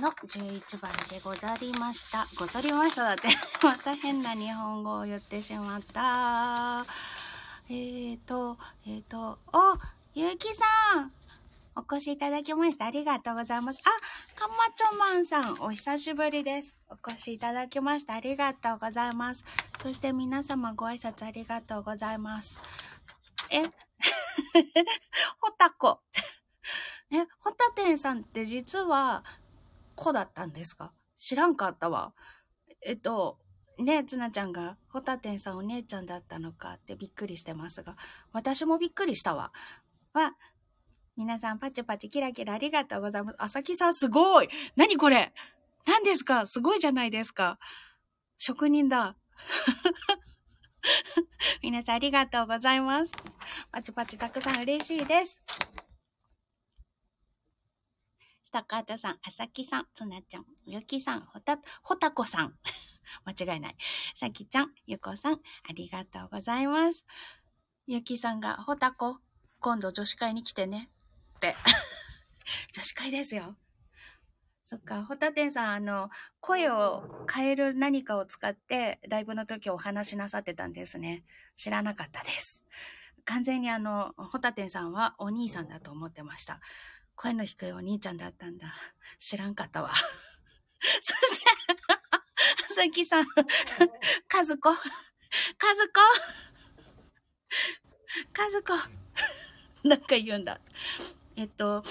の11番でござりました。ござりましただって、また変な日本語を言ってしまった。えーと、えーと、お、ゆうきさんお越しいただきましてありがとうございます。あ、かまちょまんさん、お久しぶりです。お越しいただきましてありがとうございます。そして皆様ご挨拶ありがとうございます。え、ほたこ。え、ホタテンさんって実は子だったんですか？知らんかったわ。えっと、ねえ、つなちゃんが、ホタテンさんお姉ちゃんだったのかってびっくりしてますが、私もびっくりしたわ。わ、皆さんパチパチキラキラありがとうございます。あさきさんすごい何これ？何ですか？すごいじゃないですか。職人だ。皆さんありがとうございます。パチパチたくさん嬉しいです。高畑さん、あさきさん、つなちゃん、ゆきさん、ほた、ほたこさん。間違いない。さきちゃん、ゆこさん、ありがとうございます。ゆきさんが、ほたこ、今度女子会に来てね。って。女子会ですよ。そっか、ホタテンさん、あの、声を変える何かを使って、ライブの時お話しなさってたんですね。知らなかったです。完全にあの、ホタテンさんはお兄さんだと思ってました。声の低いお兄ちゃんだったんだ。知らんかったわ。そして、さきさん、かずこ、かずこ、かずこ、なんか言うんだ。えっと、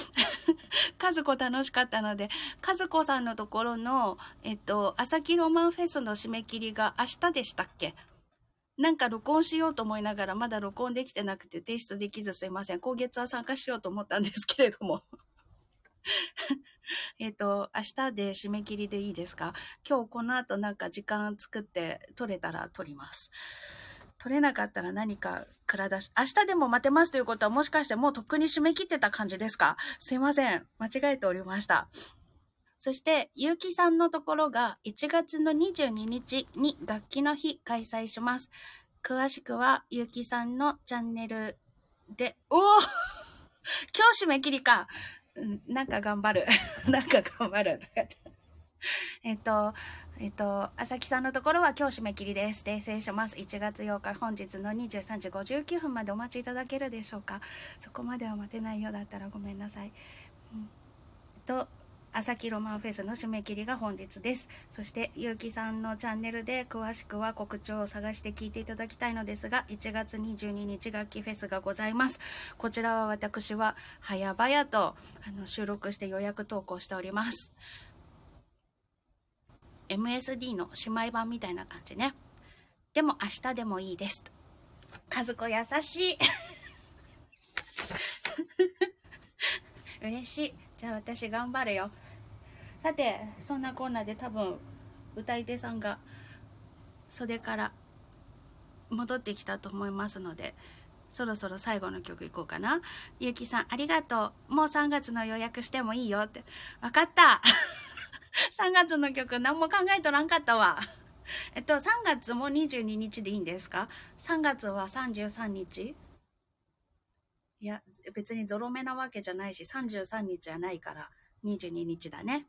かずこ楽しかったので、かずこさんのところの、えっと、朝日ロマンフェスの締め切りが明日でしたっけ？なんか録音しようと思いながら、まだ録音できてなくて提出できずすいません。今月は参加しようと思ったんですけれども。えっと、明日で締め切りでいいですか？今日この後なんか時間作って撮れたら撮ります。撮れなかったら何か蔵出し、明日でも待てますということはもしかしてもうとっくに締め切ってた感じですか？すいません。間違えておりました。そして、ゆうきさんのところが1月の22日に楽器の日開催します。詳しくは、ゆうきさんのチャンネルで、おお今日締め切りか。なんか頑張る。なんか頑張る。えっと、えっと、あさきさんのところは今日締め切りです。訂正します。1月8日本日の23時59分までお待ちいただけるでしょうか。そこまでは待てないようだったらごめんなさい。うん、と、朝日ロマンフェスの締め切りが本日です。そして、ゆうきさんのチャンネルで詳しくは告知を探して聞いていただきたいのですが、1月22日楽器フェスがございます。こちらは私は早々とあの収録して予約投稿しております。MSD の姉妹版みたいな感じね。でも明日でもいいです。和子優しい。嬉しい。じゃあ私頑張るよ。さて、そんなコーナーで多分、歌い手さんが袖から戻ってきたと思いますので、そろそろ最後の曲いこうかな。ゆうきさん、ありがとう。もう3月の予約してもいいよって。わかった。3月の曲何も考えとらんかったわ。えっと、3月も22日でいいんですか ?3 月は33日いや、別にゾロ目なわけじゃないし、33日じゃないから22日だね。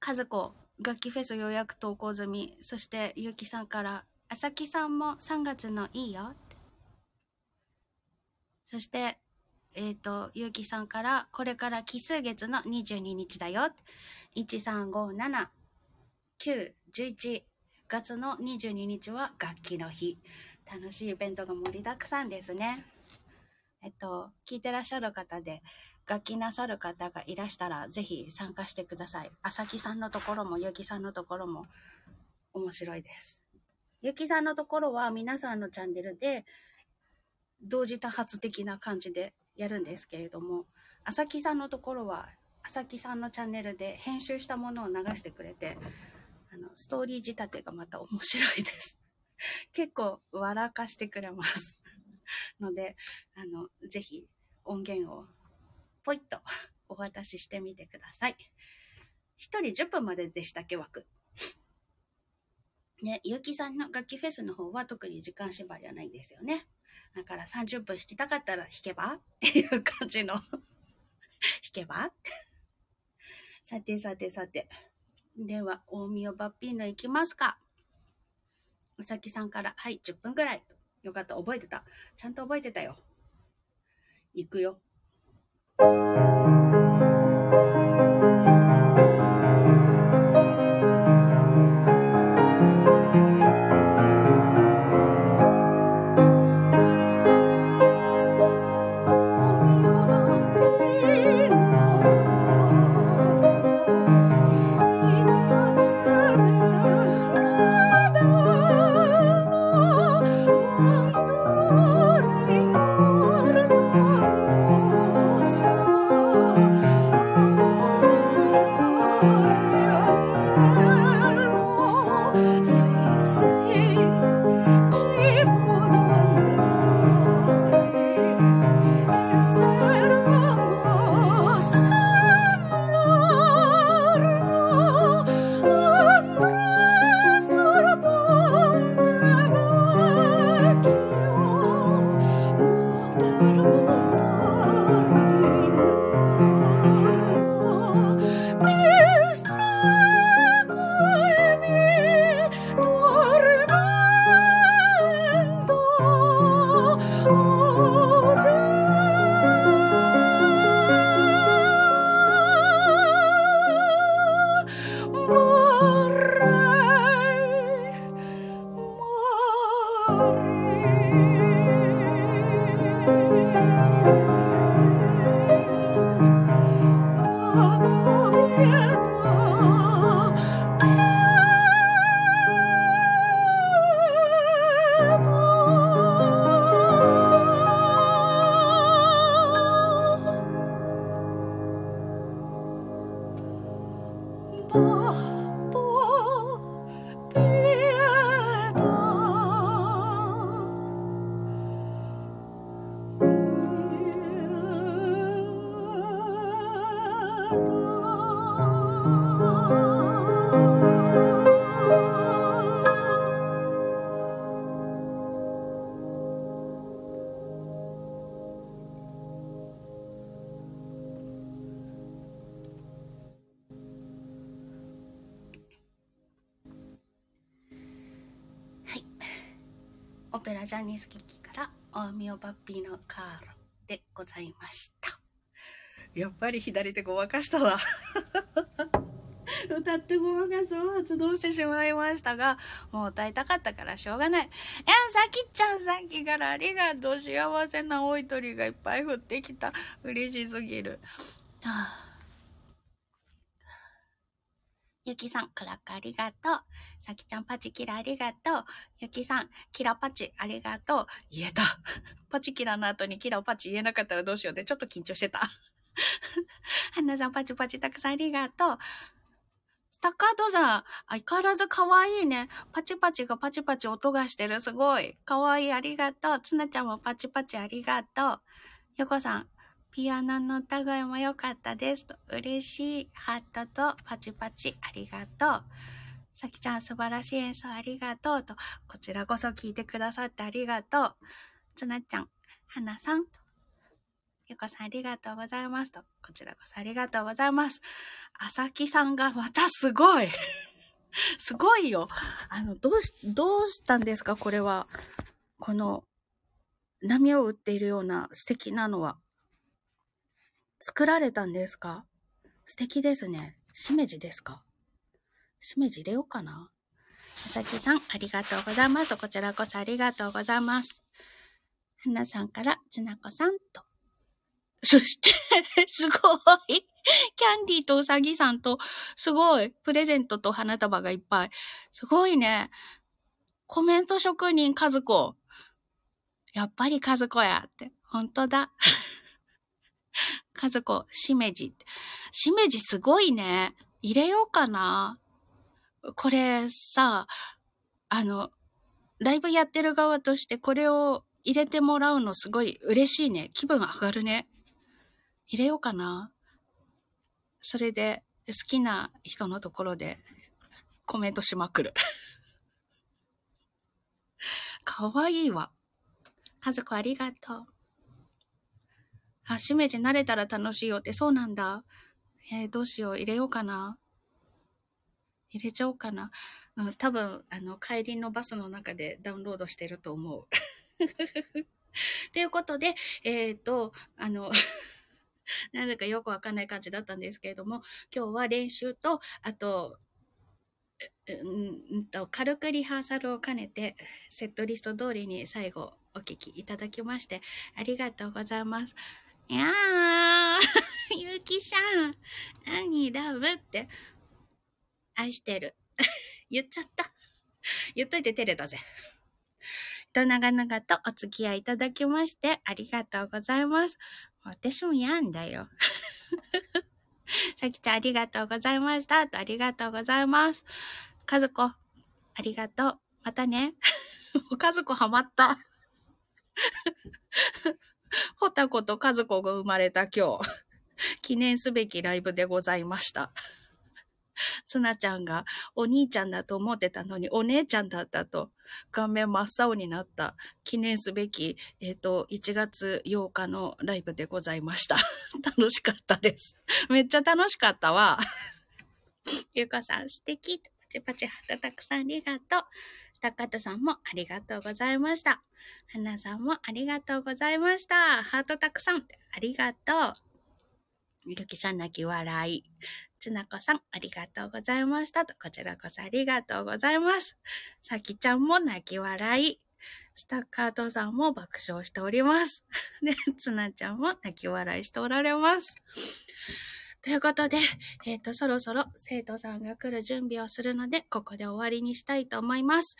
和子、楽器フェス予約投稿済み。そして、ゆうきさんから、あさきさんも3月のいいよって。そして、えっ、ー、と、ゆうきさんから、これから奇数月の22日だよ。1357、9、11月の22日は楽器の日。楽しいイベントが盛りだくさんですね。えっと、聞いてらっしゃる方で、楽器なさる方がいらしたら、ぜひ参加してください。あさきさんのところも、ゆきさんのところも、面白いです。ゆきさんのところは、皆さんのチャンネルで、同時多発的な感じでやるんですけれども、あさきさんのところは、あさきさんのチャンネルで編集したものを流してくれて、あの、ストーリー仕立てがまた面白いです。結構笑かしてくれますので、あの、ぜひ音源をポイッとお渡ししてみてください。一人10分まででしたっけ、枠。ね、ゆうきさんの楽器フェスの方は特に時間縛りはないんですよね。だから30分弾きたかったら弾けば？っていう感じの弾けば？さてさてさて。では、大宮バッピーノ行きますか。うさきさんから、はい、10分ぐらい。よかった、覚えてた。ちゃんと覚えてたよ。行くよ。ジャニーズ劇から大名バッピーのカールでございました。やっぱり左手ごまかしたわ。歌ってごまかすを発動してしまいましたが、もう歌いたかったからしょうがない。いや、さきちゃんさっきからありがとう。幸せなおい鳥がいっぱい降ってきた。嬉しすぎる。はあゆきさん、クラックありがとう。さきちゃん、パチキラありがとう。ゆきさん、キラパチありがとう。言えた。パチキラの後にキラパチ言えなかったらどうしようってちょっと緊張してた。はなさん、パチパチたくさんありがとう。スタカートさん、相変わらず可愛いね。パチパチがパチパチ音がしてる。すごい。可愛い。ありがとう。つなちゃんもパチパチありがとう。よこさん、ピアノの歌声も良かったです。嬉しい。ハットとパチパチありがとう。さきちゃん素晴らしい演奏ありがとう。と、こちらこそ聞いてくださってありがとう。つなちゃん、はなさん。とゆこさんありがとうございます。と、こちらこそありがとうございます。あさきさんがまたすごい。すごいよ。あの、どうし、どうしたんですかこれは。この、波を打っているような素敵なのは。作られたんですか？素敵ですね。しめじですか？しめじ入れようかなまさきさん、ありがとうございます。こちらこそありがとうございます。はなさんから、つなこさんと。そして すごい。キャンディーとうさぎさんと、すごい。プレゼントと花束がいっぱい。すごいね。コメント職人、和子。やっぱり和子やって。ほんとだ。和子、しめじ。しめじすごいね。入れようかな。これさ、あの、ライブやってる側としてこれを入れてもらうのすごい嬉しいね。気分上がるね。入れようかな。それで、好きな人のところでコメントしまくる。かわいいわ。家族ありがとう。あ、しめじ慣れたら楽しいよって、そうなんだ。えー、どうしよう。入れようかな。入れちゃおうかな。うん、多分、あの、帰りのバスの中でダウンロードしてると思う。ということで、えっ、ー、と、あの なぜかよくわかんない感じだったんですけれども、今日は練習と、あと、うんと軽くリハーサルを兼ねて、セットリスト通りに最後お聞きいただきまして、ありがとうございます。やー、ゆきさん、何ラブって、愛してる。言っちゃった。言っといて照れたぜ。と長々とお付き合いいただきましてありがとうございます。私も嫌んだよ。さきちゃんありがとうございました。とありがとうございます。かずこ、ありがとう。またね。かずこハマった。ほたことかずこが生まれた今日、記念すべきライブでございました。つなちゃんがお兄ちゃんだと思ってたのにお姉ちゃんだったと顔面真っ青になった記念すべき、えっ、ー、と、1月8日のライブでございました。楽しかったです。めっちゃ楽しかったわ。ゆうかさん素敵。パチパチハートたくさんありがとう。高田さんもありがとうございました。花さんもありがとうございました。ハートたくさんありがとう。ゆきさん泣き笑い。つなこさん、ありがとうございましたと。こちらこそありがとうございます。さきちゃんも泣き笑い。スタッカートさんも爆笑しております。で、つなちゃんも泣き笑いしておられます。ということで、えっ、ー、と、そろそろ生徒さんが来る準備をするので、ここで終わりにしたいと思います。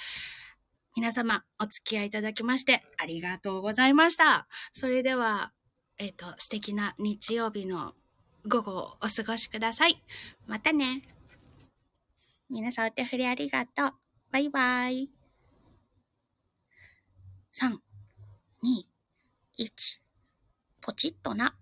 皆様、お付き合いいただきまして、ありがとうございました。それでは、えっ、ー、と、素敵な日曜日の午後をお過ごしください。またね。皆さんお手振りありがとう。バイバイ。3、2、1、ポチッとな。